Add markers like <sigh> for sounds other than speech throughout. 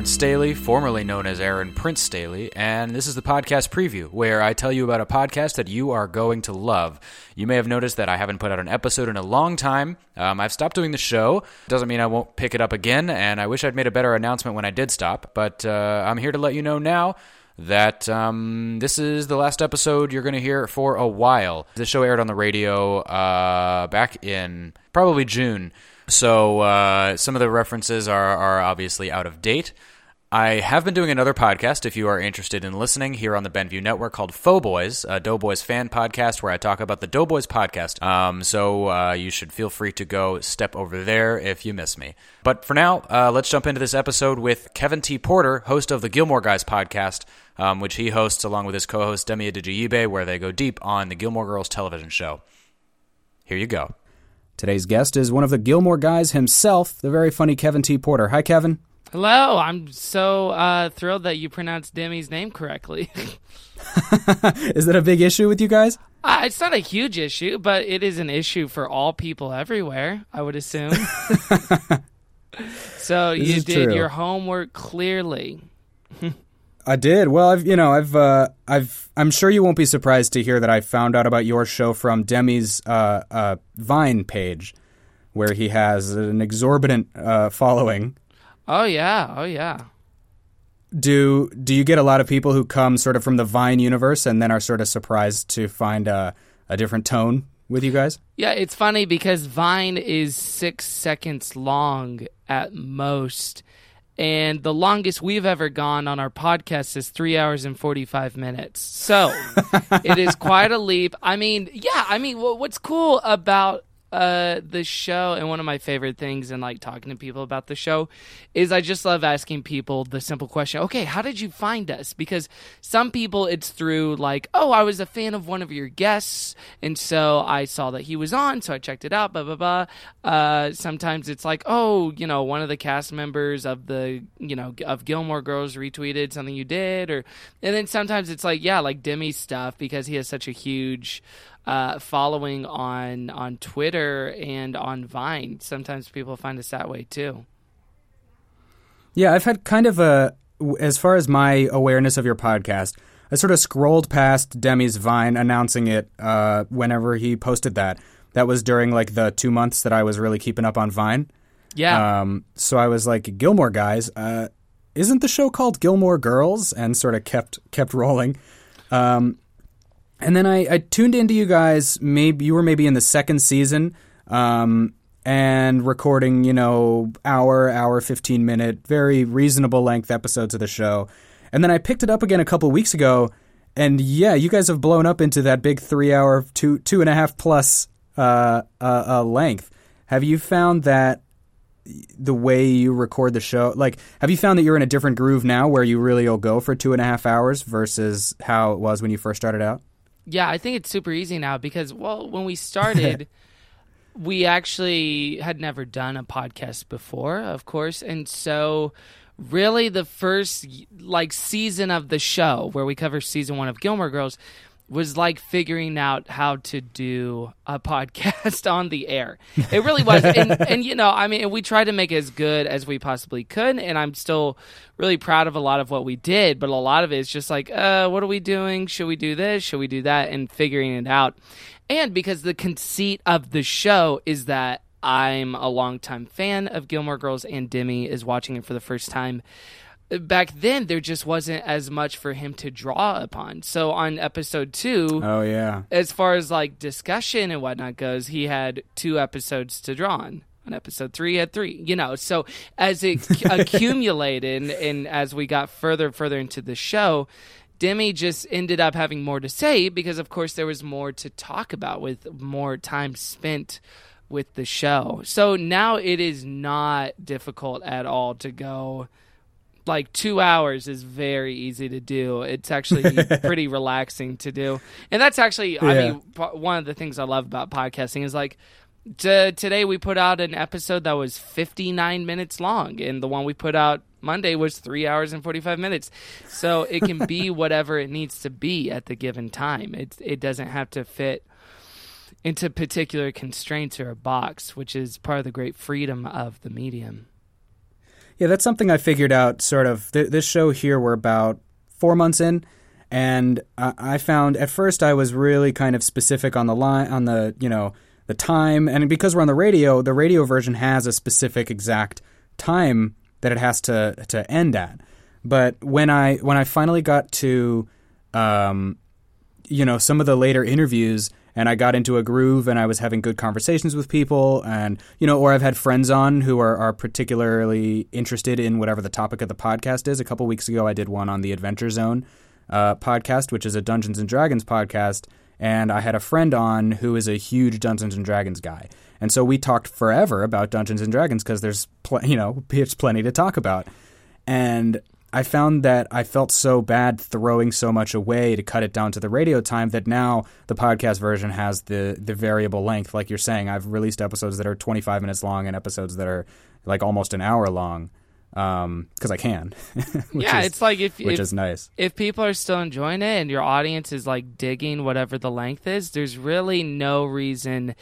Aaron Staley, formerly known as Aaron Prince Staley, and this is the podcast preview where I tell you about a podcast that you are going to love. You may have noticed that I haven't put out an episode in a long time. Um, I've stopped doing the show. Doesn't mean I won't pick it up again, and I wish I'd made a better announcement when I did stop, but uh, I'm here to let you know now that um, this is the last episode you're going to hear for a while. The show aired on the radio uh, back in probably June. So uh, some of the references are, are obviously out of date. I have been doing another podcast if you are interested in listening here on the Benview Network called Faux Boys, a Doughboys fan podcast where I talk about the Doughboys podcast. Um, so uh, you should feel free to go step over there if you miss me. But for now, uh, let's jump into this episode with Kevin T. Porter, host of the Gilmore Guys podcast, um, which he hosts along with his co host Demi Adejuyigbe, where they go deep on the Gilmore Girls television show. Here you go. Today's guest is one of the Gilmore guys himself, the very funny Kevin T. Porter. Hi, Kevin. Hello, I'm so uh, thrilled that you pronounced Demi's name correctly. <laughs> is that a big issue with you guys? Uh, it's not a huge issue, but it is an issue for all people everywhere, I would assume. <laughs> so This you did true. your homework clearly. <laughs> I did. Well, I've you know I've uh, I've I'm sure you won't be surprised to hear that I found out about your show from Demi's uh, uh, Vine page, where he has an exorbitant uh, following. Oh yeah, oh yeah. Do do you get a lot of people who come sort of from the Vine universe and then are sort of surprised to find a, a different tone with you guys? Yeah, it's funny because Vine is six seconds long at most. And the longest we've ever gone on our podcast is three hours and 45 minutes. So <laughs> it is quite a leap. I mean, yeah, I mean, what's cool about uh, the show and one of my favorite things and like talking to people about the show is I just love asking people the simple question okay how did you find us? Because some people it's through like oh I was a fan of one of your guests and so I saw that he was on so I checked it out blah blah blah. Uh, sometimes it's like oh you know one of the cast members of the you know of Gilmore Girls retweeted something you did or and then sometimes it's like yeah like Demi stuff because he has such a huge uh, following on on Twitter and on Vine. Sometimes people find us that way too. Yeah, I've had kind of a, as far as my awareness of your podcast, I sort of scrolled past Demi's Vine announcing it uh, whenever he posted that. That was during like the two months that I was really keeping up on Vine. Yeah, Um, so I was like, Gilmore guys, uh, isn't the show called Gilmore Girls? And sort of kept kept rolling. Um, and then I, I tuned into you guys. Maybe you were maybe in the second season, um, and recording, you know, hour, hour, fifteen minute, very reasonable length episodes of the show. And then I picked it up again a couple weeks ago, and yeah, you guys have blown up into that big three hour, two two and a half plus uh, uh, uh, length. Have you found that the way you record the show like have you found that you're in a different groove now where you really will go for two and a half hours versus how it was when you first started out yeah. I think it's super easy now because well, when we started. <laughs> we actually had never done a podcast before, of course, and so really the first like season of the show where we cover season 1 of Gilmore Girls was like figuring out how to do a podcast <laughs> on the air. It really was. and, <laughs> and, you know, I mean, we tried to make it as good as we possibly could. And I'm still really proud of a lot of what we did. But a lot of it is just like, uh, what are we doing? Should we do this? Should we do that? And figuring it out. And because the conceit of the show is that I'm a longtime fan of Gilmore Girls and Demi is watching it for the first time back then there just wasn't as much for him to draw upon. So on episode two, oh yeah as far as like discussion and whatnot goes, he had two episodes to draw on. On episode three, had three. You know, so as it <laughs> accumulated and, and as we got further and further into the show, Demi just ended up having more to say because, of course, there was more to talk about with more time spent with the show. So now it is not difficult at all to go like two hours is very easy to do. It's actually <laughs> pretty relaxing to do, and that's actually, I mean, p- one of the things I love about podcasting is like. Today we put out an episode that was 59 minutes long, and the one we put out Monday was three hours and 45 minutes. So it can be <laughs> whatever it needs to be at the given time. It it doesn't have to fit into particular constraints or a box, which is part of the great freedom of the medium. Yeah, that's something I figured out. Sort of th- this show here, we're about four months in, and I-, found at first I was really kind of specific on the line, on the you know the time, and because we're on the radio, the radio version has a specific exact time that it has to to end at. But when I when I finally got to, um, you know, some of the later interviews, and I got into a groove, and I was having good conversations with people, and you know, or I've had friends on who are, are particularly interested in whatever the topic of the podcast is. A couple weeks ago, I did one on the Adventure Zone uh, podcast, which is a Dungeons and Dragons podcast, and I had a friend on who is a huge Dungeons and Dragons guy, and so we talked forever about Dungeons and Dragons because there's pl- you know <laughs> there's plenty to talk about, and I found that I felt so bad throwing so much away to cut it down to the radio time that now the podcast version has the the variable length. Like you're saying, I've released episodes that are 25 minutes long and episodes that are like almost an hour long because um, I can. <laughs> yeah, is, it's like if which if, is nice. If people are still enjoying it and your audience is like digging whatever the length is, there's really no reason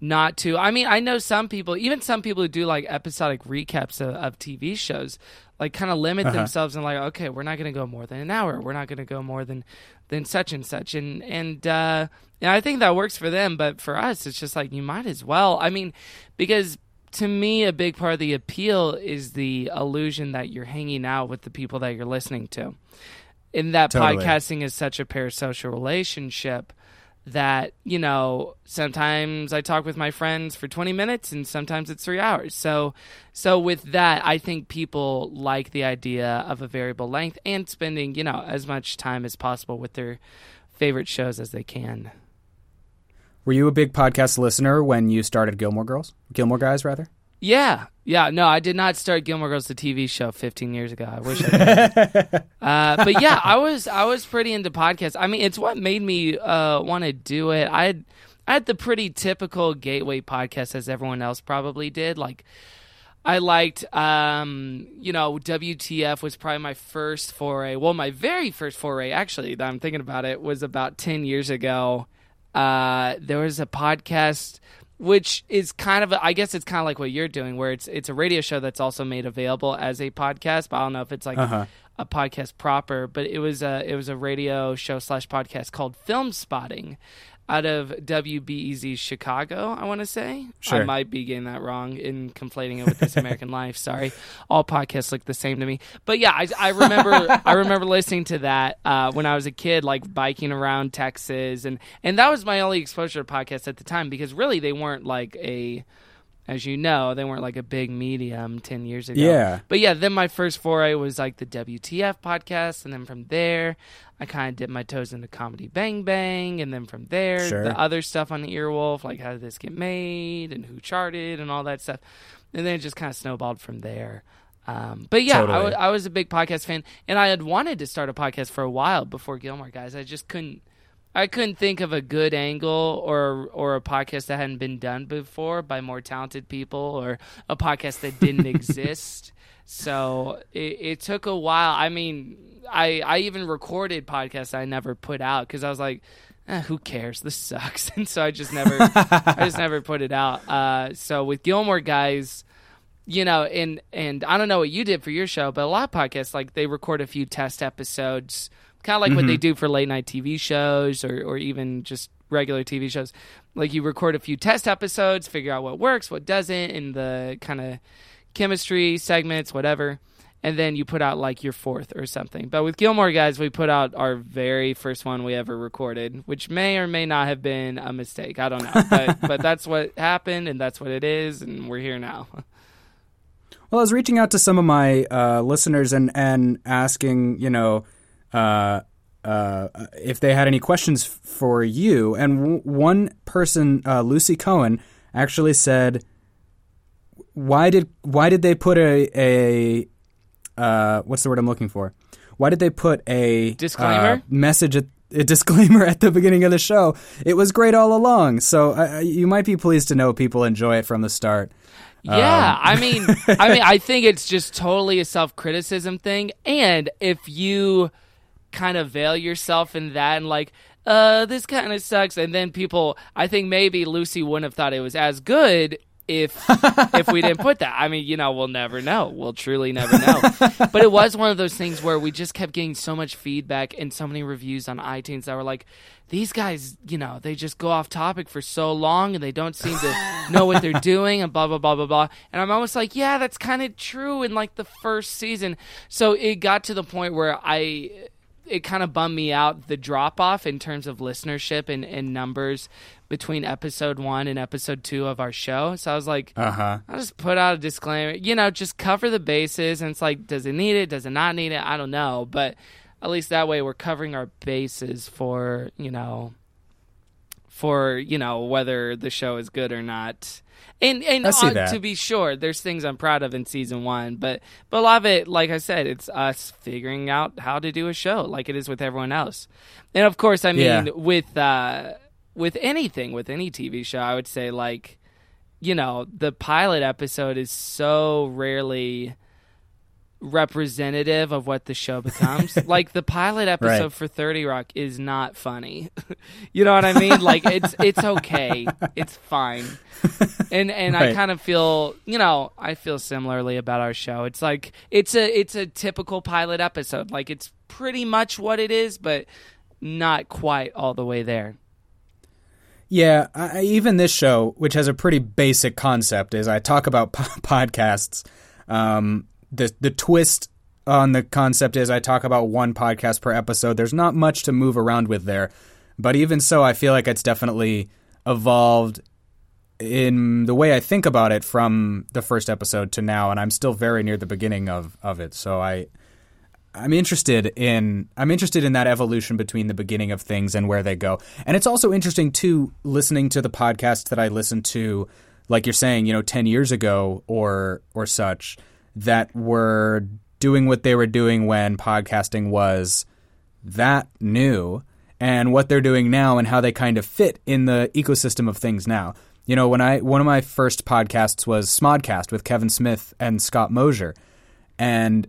not to. I mean, I know some people, even some people who do like episodic recaps of, of TV shows, like kind of limit Uh-huh. themselves and like, okay, we're not going to go more than an hour. We're not going to go more than than such and such. And and uh, and I think that works for them, but for us, it's just like you might as well. I mean, because to me, a big part of the appeal is the illusion that you're hanging out with the people that you're listening to. In that Totally. podcasting is such a parasocial relationship that you know sometimes i talk with my friends for 20 minutes and sometimes it's 3 hours so so with that i think people like the idea of a variable length and spending you know as much time as possible with their favorite shows as they can Were you a big podcast listener when you started Gilmore Girls? Gilmore Guys, rather? Yeah. Yeah. No i did not start gilmore girls the tv show 15 years ago. I wish i did. <laughs> Uh, but yeah i was i was pretty into podcasts. I mean it's what made me uh, want to do it. I had i had the pretty typical gateway podcast as everyone else probably did. Like I liked, um, you know, WTF was probably my first foray. Well, my very first foray, actually, that I'm thinking about it, was about 10 years ago. Uh, there was a podcast which is kind of, a, I guess it's kind of like what you're doing, where it's it's a radio show that's also made available as a podcast. But I don't know if it's like Uh-huh. a podcast proper. But it was a it was a radio show slash podcast called Film Spotting, out of WBEZ Chicago. I want to say. I might be getting that wrong in conflating it with This American <laughs> Life. Sorry, all podcasts look the same to me. But yeah, I, I remember I remember listening to that uh, when I was a kid, like biking around Texas, and and that was my only exposure to podcasts at the time because really they weren't like a as you know, they weren't like a big medium 10 years ago. Yeah. But yeah, then my first foray was like the WTF podcast. And then from there, I kind of dipped my toes into Comedy Bang Bang. And then from there, Sure. the other stuff on the Earwolf, like how did this get made and who charted and all that stuff. And then it just kind of snowballed from there. Um, but yeah, Totally. wa- I was a big podcast fan. And I had wanted to start a podcast for a while before Gilmore Guys. I just couldn't. I couldn't think of a good angle or or a podcast that hadn't been done before by more talented people or a podcast that didn't <laughs> exist. So it, it took a while. I mean, I I even recorded podcasts I never put out because I was like, eh, who cares? This sucks, <laughs> and so I just never I just never put it out. Uh, so with Gilmore Guys you know, and and I don't know what you did for your show, but a lot of podcasts like they record a few test episodes, kind of like what they do for late night TV shows or or even just regular TV shows. Like you record a few test episodes, figure out what works, what doesn't, in the kind of chemistry segments, whatever. And then you put out like your fourth or something. But with Gilmore Guys, we put out our very first one we ever recorded, which may or may not have been a mistake. I don't know. <laughs> But, but that's what happened, and that's what it is, and we're here now. <laughs> Well, I was reaching out to some of my uh, listeners and, and asking, you know, uh, uh, if they had any questions for you. And w- one person, uh, Lucy Cohen, actually said, "Why did why did they put a a uh, what's the word I'm looking for? Why did they put a Disclaimer? uh, message at a disclaimer <laughs> at the beginning of the show? It was great all along. So uh, you might be pleased to know people enjoy it from the start. Yeah, I mean, I mean, <laughs> I think it's just totally a self criticism thing, and if you kind of veil yourself in that and like, uh, this kind of sucks, and then people, I think maybe Lucy wouldn't have thought it was as good if <laughs> if we didn't put that. I mean, you know, we'll never know. We'll truly never know. <laughs> but it was one of those things where we just kept getting so much feedback and so many reviews on iTunes that were like, these guys, you know, they just go off topic for so long and they don't seem to know what they're <laughs> doing and blah blah blah blah blah. And I'm almost like, yeah, that's kind of true in like the first season. So it got to the point where I it kind of bummed me out the drop off in terms of listenership and, and numbers between episode one and episode two of our show. So I was like, Uh huh. I'll just put out a disclaimer, you know, just cover the bases. And it's like, does it need it? Does it not need it? I don't know. But at least that way we're covering our bases for, you know, for, you know, whether the show is good or not. And and that. to be sure, there's things I'm proud of in season one, but but a lot of it, like I said, it's us figuring out how to do a show, like it is with everyone else. And of course, I mean, Yeah. with uh, with anything, with any TV show, I would say like, you know, the pilot episode is so rarely representative of what the show becomes. <laughs> like the pilot episode Right. for 30 Rock is not funny. <laughs> you know what I mean? Like it's it's okay. It's fine. And and I kind of feel, you know, I feel similarly about our show. It's like it's a it's a typical pilot episode. Like it's pretty much what it is, but not quite all the way there. Yeah, I, I- even this show, which has a pretty basic concept, is I talk about po- <laughs> podcasts. Um, the the twist on the concept is I talk about one podcast per episode. There's not much to move around with there, but even so, I feel like it's definitely evolved in the way I think about it from the first episode to now, and I'm still very near the beginning of of it. So I. I'm interested in I'm interested in that evolution between the beginning of things and where they go. And it's also interesting too listening to the podcasts that I listened to like you're saying, you know, 10 years ago or or such that were doing what they were doing when podcasting was that new and what they're doing now and how they kind of fit in the ecosystem of things now. You know, when I one of my first podcasts was Smodcast with Kevin Smith and Scott Mosier. And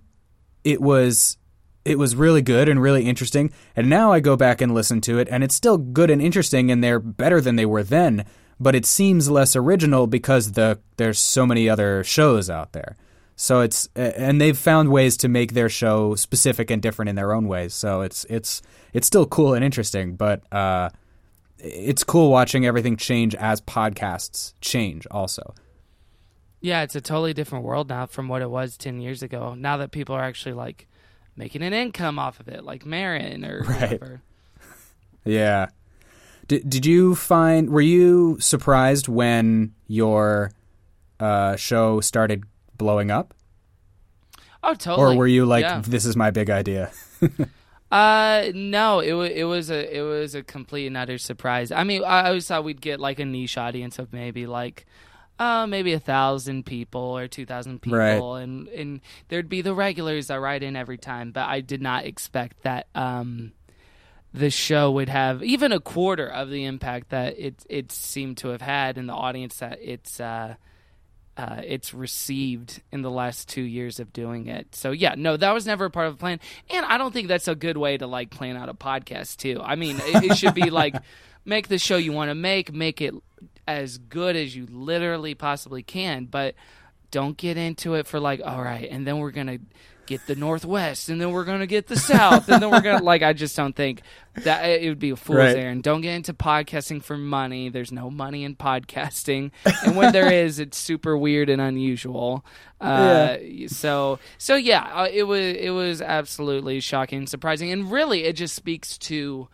it was it was really good and really interesting. And now I go back and listen to it, and it's still good and interesting, and they're better than they were then. But it seems less original because the there's so many other shows out there. So it's and they've found ways to make their show specific and different in their own ways. So it's it's it's still cool and interesting, but uh, it's cool watching everything change as podcasts change. Also, Yeah, it's a totally different world now from what it was 10 years ago. Now that people are actually like making an income off of it, like Maron or <laughs> Right. whatever. Yeah. Did Did you find? Were you surprised when your uh, show started blowing up, Oh, totally. or were you like, Yeah. "This is my big idea"? <laughs> Uh, no, it was it was a it was a complete and utter surprise. I mean, I always thought we'd get like a niche audience of maybe like, uh, maybe a thousand people or two thousand people, Right. and and there'd be the regulars that write in every time. But I did not expect that. Um, the show would have even a quarter of the impact that it it seemed to have had in the audience that it's uh, uh, it's received in the last two years of doing it. So yeah, no, that was never a part of the plan, and I don't think that's a good way to like plan out a podcast too. I mean, it, it should be <laughs> like make the show you want to make, make it as good as you literally possibly can, but don't get into it for like all right, and then we're gonna get the northwest, and then we're gonna get the south, and then we're gonna <laughs> like. I just don't think that it would be a fool's Right. errand. Don't get into podcasting for money. There's no money in podcasting, and when there <laughs> is, it's super weird and unusual. Uh, So so yeah, uh, it was it was absolutely shocking, surprising, and really it just speaks to.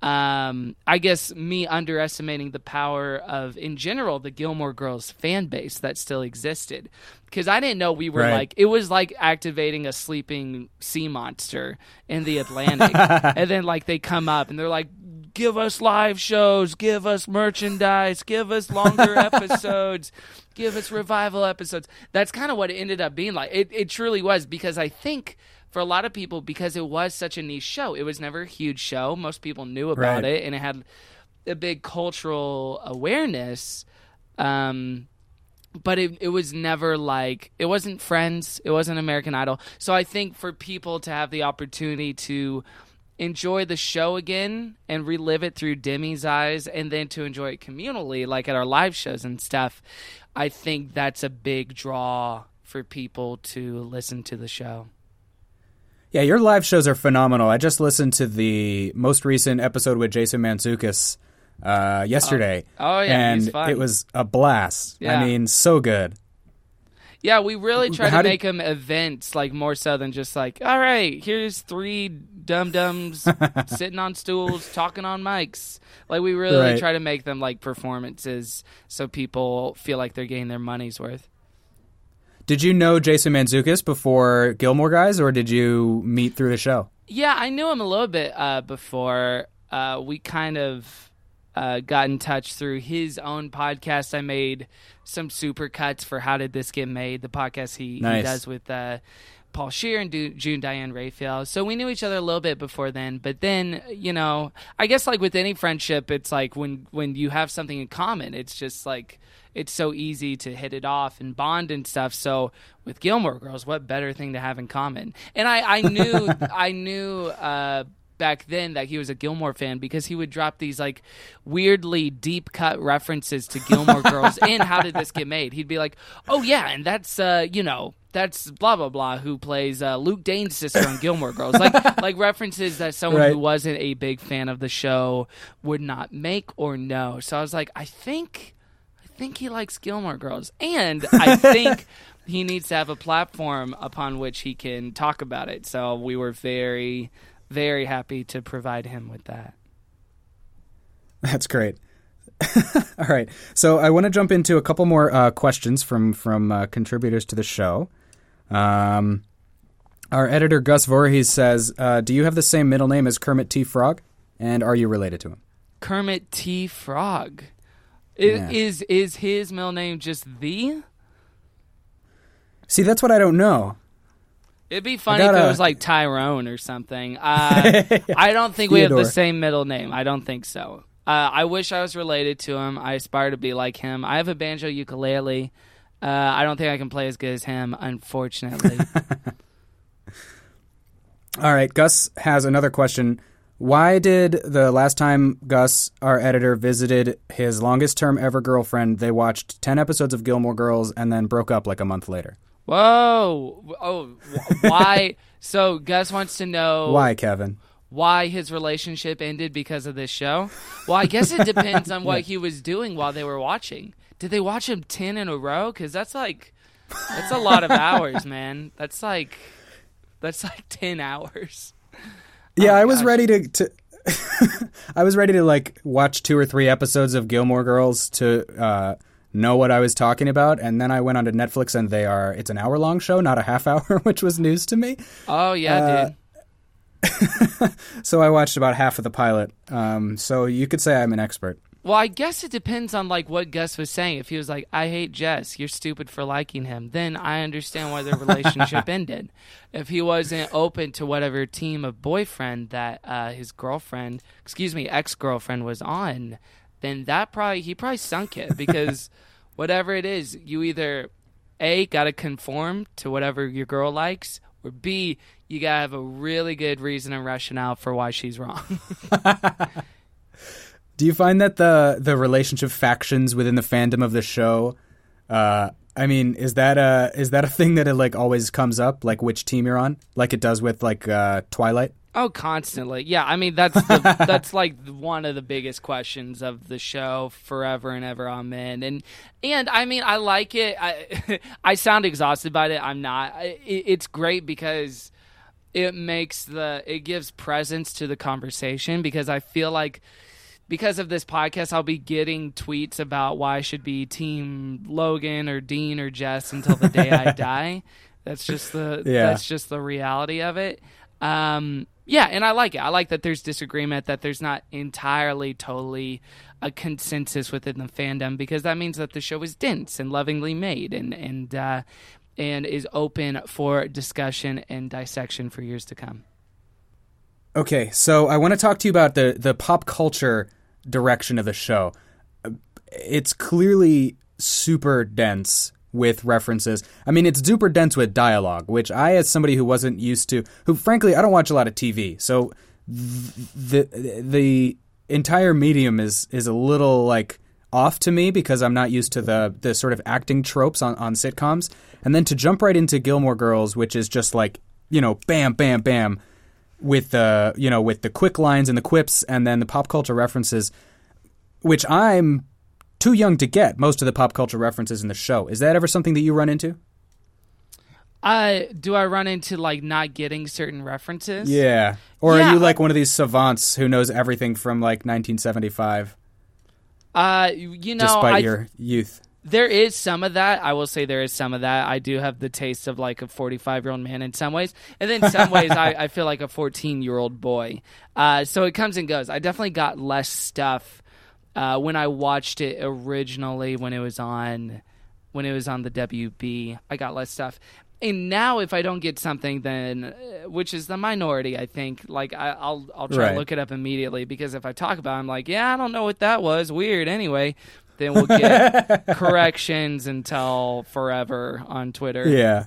Um, I guess me underestimating the power of, in general, the Gilmore Girls fan base that still existed, because I didn't know we were Right. like it was like activating a sleeping sea monster in the Atlantic, <laughs> and then like they come up and they're like, "Give us live shows, give us merchandise, give us longer <laughs> episodes, give us revival episodes." That's kind of what it ended up being like. It it truly was because I think for a lot of people because it was such a niche show. It was never a huge show. Most people knew about Right. it, and it had a big cultural awareness. Um, but it it was never like it wasn't Friends, it wasn't American Idol. So I think for people to have the opportunity to enjoy the show again and relive it through Demi's eyes and then to enjoy it communally like at our live shows and stuff, I think that's a big draw for people to listen to the show. Yeah, your live shows are phenomenal. I just listened to the most recent episode with Jason Mantzoukas uh, yesterday. Oh, yeah, and it was a blast. Yeah. I mean, so good. Yeah, we really try How to did- make them events like more so than just like, all right, here's three dum dums <laughs> sitting on stools talking on mics. Like we really Right. try to make them like performances so people feel like they're getting their money's worth. Did you know Jason Mantzoukas before Gilmore Guys, or did you meet through the show? Yeah, I knew him a little bit uh, before. Uh, we kind of uh, got in touch through his own podcast. I made some super cuts for How Did This Get Made, the podcast he, he does with uh, Paul Scheer and Du- June Diane Raphael. So we knew each other a little bit before then. But then, you know, I guess like with any friendship, it's like when when you have something in common, it's just like it's so easy to hit it off and bond and stuff. So with Gilmore Girls, what better thing to have in common? And I, I knew <laughs> I knew uh, back then that he was a Gilmore fan because he would drop these like weirdly deep cut references to Gilmore Girls <laughs> in How Did This Get Made? He'd be like, Oh yeah, and that's uh, you know, that's blah blah blah who plays uh, Luke Dane's sister on Gilmore Girls. Like <laughs> like references that someone Right. who wasn't a big fan of the show would not make or know. So I was like, I think I think he likes Gilmore Girls, and I think <laughs> he needs to have a platform upon which he can talk about it. So we were very, very happy to provide him with that. That's great. <laughs> All right, so I want to jump into a couple more uh, questions from from uh, contributors to the show. Um, our editor Gus Voorhees says, uh, "Do you have the same middle name as Kermit T. Frog, and are you related to him?" Kermit T. Frog. I- Yeah. Is is his middle name just the? See, that's what I don't know. It'd be funny if gotta- it was like Tyrone or something. <laughs> Uh, I don't think we have the same middle name. I don't think so. Uh, I wish I was related to him. I aspire to be like him. I have a banjo ukulele. Uh, I don't think I can play as good as him, unfortunately. <laughs> All right, Gus has another question. Why did the last time Gus, our editor, visited his longest term ever girlfriend, they watched 10 episodes of Gilmore Girls and then broke up like a month later? Whoa! Oh, why? <laughs> so Gus wants to know Why, Kevin? why his relationship ended because of this show. Well, I guess it depends on <laughs> what he was doing while they were watching. Did they watch him ten in a row? Because that's like that's a lot of <laughs> hours, man. That's like that's like <laughs> ten hours. Yeah, Oh, I was gosh. ready to. to <laughs> I was ready to like watch two or three episodes of Gilmore Girls to uh, know what I was talking about, and then I went onto Netflix and they are. It's an hour long show, not a half hour, which was news to me. Oh yeah, Uh, dude. So I watched about half of the pilot. Um, so you could say I'm an expert. Well, I guess it depends on like what Gus was saying. If he was like, "I hate Jess, you're stupid for liking him," then I understand why their <laughs> relationship ended. If he wasn't open to whatever team of boyfriend that uh, his girlfriend, excuse me, ex girlfriend was on, then that probably he probably sunk it because <laughs> whatever it is, you either a got to conform to whatever your girl likes, or b you gotta have a really good reason and rationale for why she's wrong. <laughs> Do you find that the the relationship factions within the fandom of the show? Uh, I mean, is that a is that a thing that it like always comes up, like which team you're on, like it does with like uh, Twilight? Oh, constantly. Yeah, I mean that's the, <laughs> that's like one of the biggest questions of the show forever and ever. Amen. And and I mean I like it. I <laughs> I sound exhausted by it. I'm not. It, it's great because it makes the it gives presence to the conversation because I feel like because of this podcast, I'll be getting tweets about why I should be Team Logan or Dean or Jess until the day I <laughs> die. That's just the Yeah. that's just the reality of it. Um, yeah, and I like it. I like that there's disagreement, that there's not entirely, totally a consensus within the fandom, because that means that the show is dense and lovingly made, and and uh, and is open for discussion and dissection for years to come. Okay, so I want to talk to you about the the pop culture direction of the show. It's clearly super dense with references. I mean, it's super dense with dialogue, which I, as somebody who wasn't used to, who frankly I don't watch a lot of TV, so the the entire medium is is a little like off to me because I'm not used to the the sort of acting tropes on, on sitcoms. And then to jump right into Gilmore Girls, which is just like, you know, bam, bam, bam, with the you know, with the quick lines and the quips and then the pop culture references, which I'm too young to get most of the pop culture references in the show. Is that ever something that you run into? Uh, do I run into like not getting certain references? Yeah. Or Yeah, are you like one of these savants who knows everything from like 1975 Uh, you know, despite I, your youth? There is some of that. I will say there is some of that. I do have the taste of like a 45 year old man in some ways. And then some ways, I, I feel like a 14 year old boy. Uh, so it comes and goes. I definitely got less stuff uh, when I watched it originally when it was on when it was on the WB. I got less stuff. And now, if I don't get something, then uh, which is the minority, I think. Like I, I'll I'll try Right. to look it up immediately because if I talk about, it, I'm like, yeah, I don't know what that was. Weird. Anyway, then we'll get <laughs> corrections until forever on Twitter. Yeah.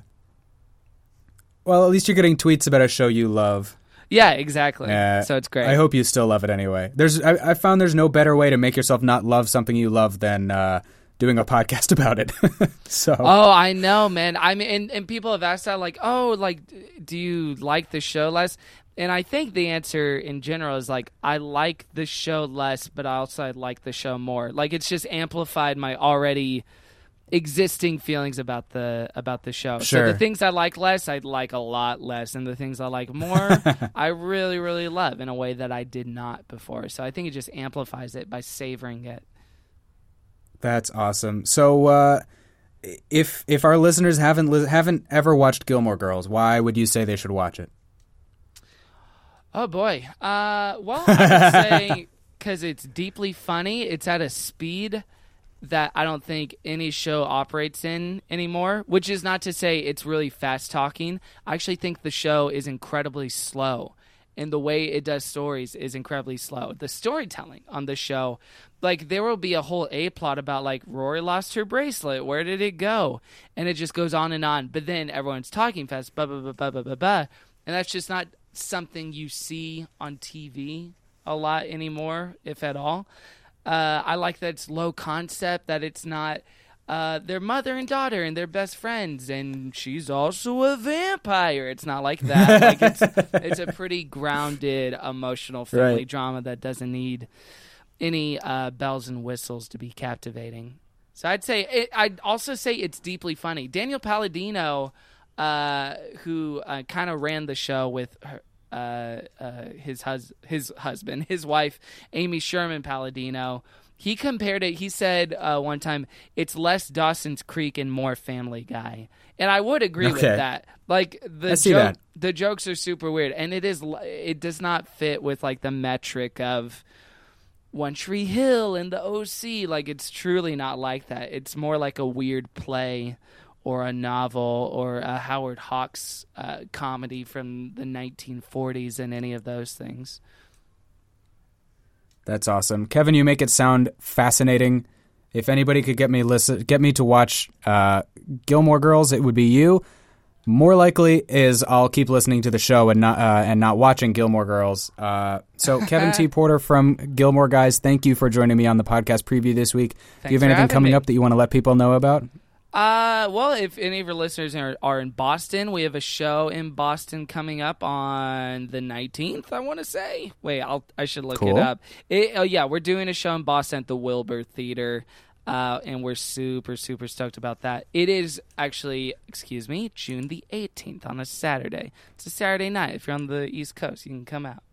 Well, at least you're getting tweets about a show you love. Yeah, exactly. Uh, so it's great. I hope you still love it anyway. There's, I, I found there's no better way to make yourself not love something you love than uh, doing a podcast <laughs> about it. <laughs> so Oh, I know, man. I mean, and, and people have asked that, like, oh, like, do you like the show less? And I think the answer in general is like, I like the show less, but I also I like the show more. Like, it's just amplified my already existing feelings about the about the show. So the things I like less, I like a lot less, and the things I like more, <laughs> I really, really love in a way that I did not before. So I think it just amplifies it by savoring it. that's awesome. So uh, if if our listeners haven't haven't ever watched Gilmore Girls, why would you say they should watch it? Oh boy. Uh, well, I would say <laughs> because it's deeply funny. It's at a speed that I don't think any show operates in anymore. Which is not to say it's really fast talking. I actually think the show is incredibly slow. And the way it does stories is incredibly slow. The storytelling on the show, like there will be a whole A plot about like Rory lost her bracelet. Where did it go? And it just goes on and on. But then everyone's talking fast, blah blah blah blah blah blah blah. And that's just not something you see on TV a lot anymore, if at all. Uh, I like that it's low concept, that it's not uh, their mother and daughter and they're best friends, and she's also a vampire. It's not like that. <laughs> like it's it's a pretty grounded, emotional family Right. drama that doesn't need any uh, bells and whistles to be captivating. So I'd say it, I'd also say it's deeply funny. Daniel Palladino, uh, who uh, kind of ran the show with her, uh, uh, his hus- his husband, his wife, Amy Sherman Palladino. He compared it. He said uh, one time, "It's less Dawson's Creek and more Family Guy," and I would agree with that. Like the I see joke, that. the jokes are super weird, and it is it does not fit with like the metric of One Tree Hill and the OC. Like it's truly not like that. It's more like a weird play or a novel or a Howard Hawks uh, comedy from the 1940s and any of those things. That's awesome, Kevin. You make it sound fascinating. If anybody could get me listen, get me to watch uh, Gilmore Girls, it would be you. More likely is I'll keep listening to the show and not uh, and not watching Gilmore Girls. Uh, so <laughs> Kevin T. Porter from Gilmore Guys, thank you for joining me on the podcast preview this week. Do you have anything coming me. up that you want to let people know about? Uh, well, if any of your listeners are, are in Boston, we have a show in Boston coming up on the 19th, I want to say. Wait, I'll, I should look Cool. it up. It, oh, yeah, we're doing a show in Boston at the Wilbur Theater, uh, and we're super, super stoked about that. It is actually, excuse me, June the 18th on a Saturday. It's a Saturday night. If you're on the East Coast, you can come out.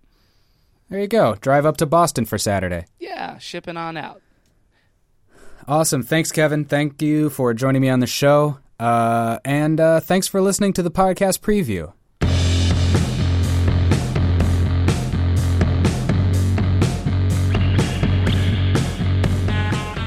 There you go. Drive up to Boston for Saturday. Yeah, shipping on out. Awesome. Thanks, Kevin. Thank you for joining me on the show. Uh, and uh, thanks for listening to the podcast preview.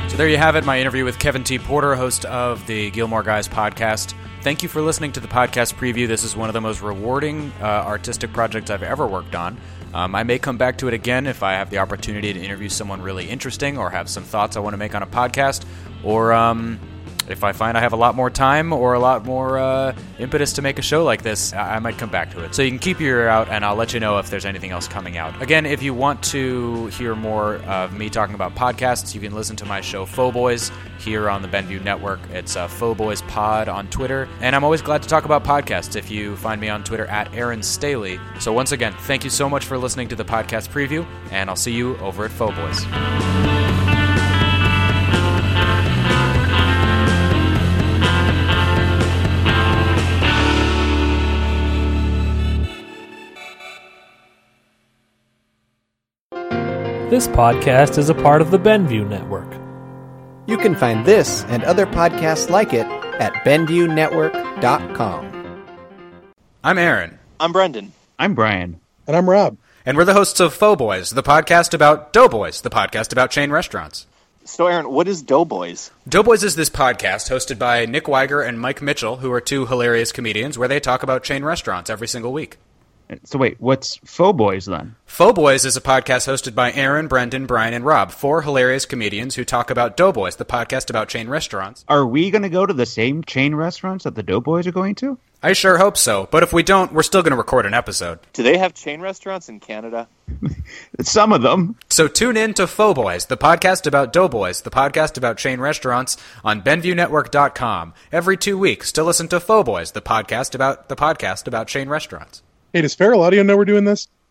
So there you have it, my interview with Kevin T. Porter, host of the Gilmore Guys podcast. Thank you for listening to the podcast preview. This is one of the most rewarding uh, artistic projects I've ever worked on. Um, I may come back to it again if I have the opportunity to interview someone really interesting or have some thoughts I want to make on a podcast, or um, If I find I have a lot more time or a lot more uh, impetus to make a show like this, I-, I might come back to it. So you can keep your ear out, and I'll let you know if there's anything else coming out. Again, if you want to hear more of me talking about podcasts, you can listen to my show Faux Boys here on the Benview Network. It's uh, Faux Boys Pod on Twitter, and I'm always glad to talk about podcasts if you find me on Twitter at Aaron Staley. So once again, thank you so much for listening to the podcast preview, and I'll see you over at Faux Boys. This podcast is a part of the Benview Network. You can find this and other podcasts like it at BenviewNetwork.com. I'm Aaron, I'm Brendan. I'm Brian. And I'm Rob. and we're the hosts of Faux Boys, the podcast about Doughboys, the podcast about chain restaurants. So, Aaron, what is Doughboys? Doughboys is this podcast hosted by Nick Wiger and Mike Mitchell, who are two hilarious comedians, where they talk about chain restaurants every single week. So wait, what's Faux Boys then? Faux Boys is a podcast hosted by Aaron, Brendan, Brian, and Rob, four hilarious comedians who talk about Doughboys, the podcast about chain restaurants. Are we going to go to the same chain restaurants that the Doughboys are going to? I sure hope so, but if we don't, we're still going to record an episode. Do they have chain restaurants in Canada? <laughs> Some of them. So tune in to Faux Boys, the podcast about Doughboys, the podcast about chain restaurants on BenviewNetwork.com every two weeks to listen to Faux Boys, the podcast about the podcast about chain restaurants. Hey, does Feral Audio know we're doing this?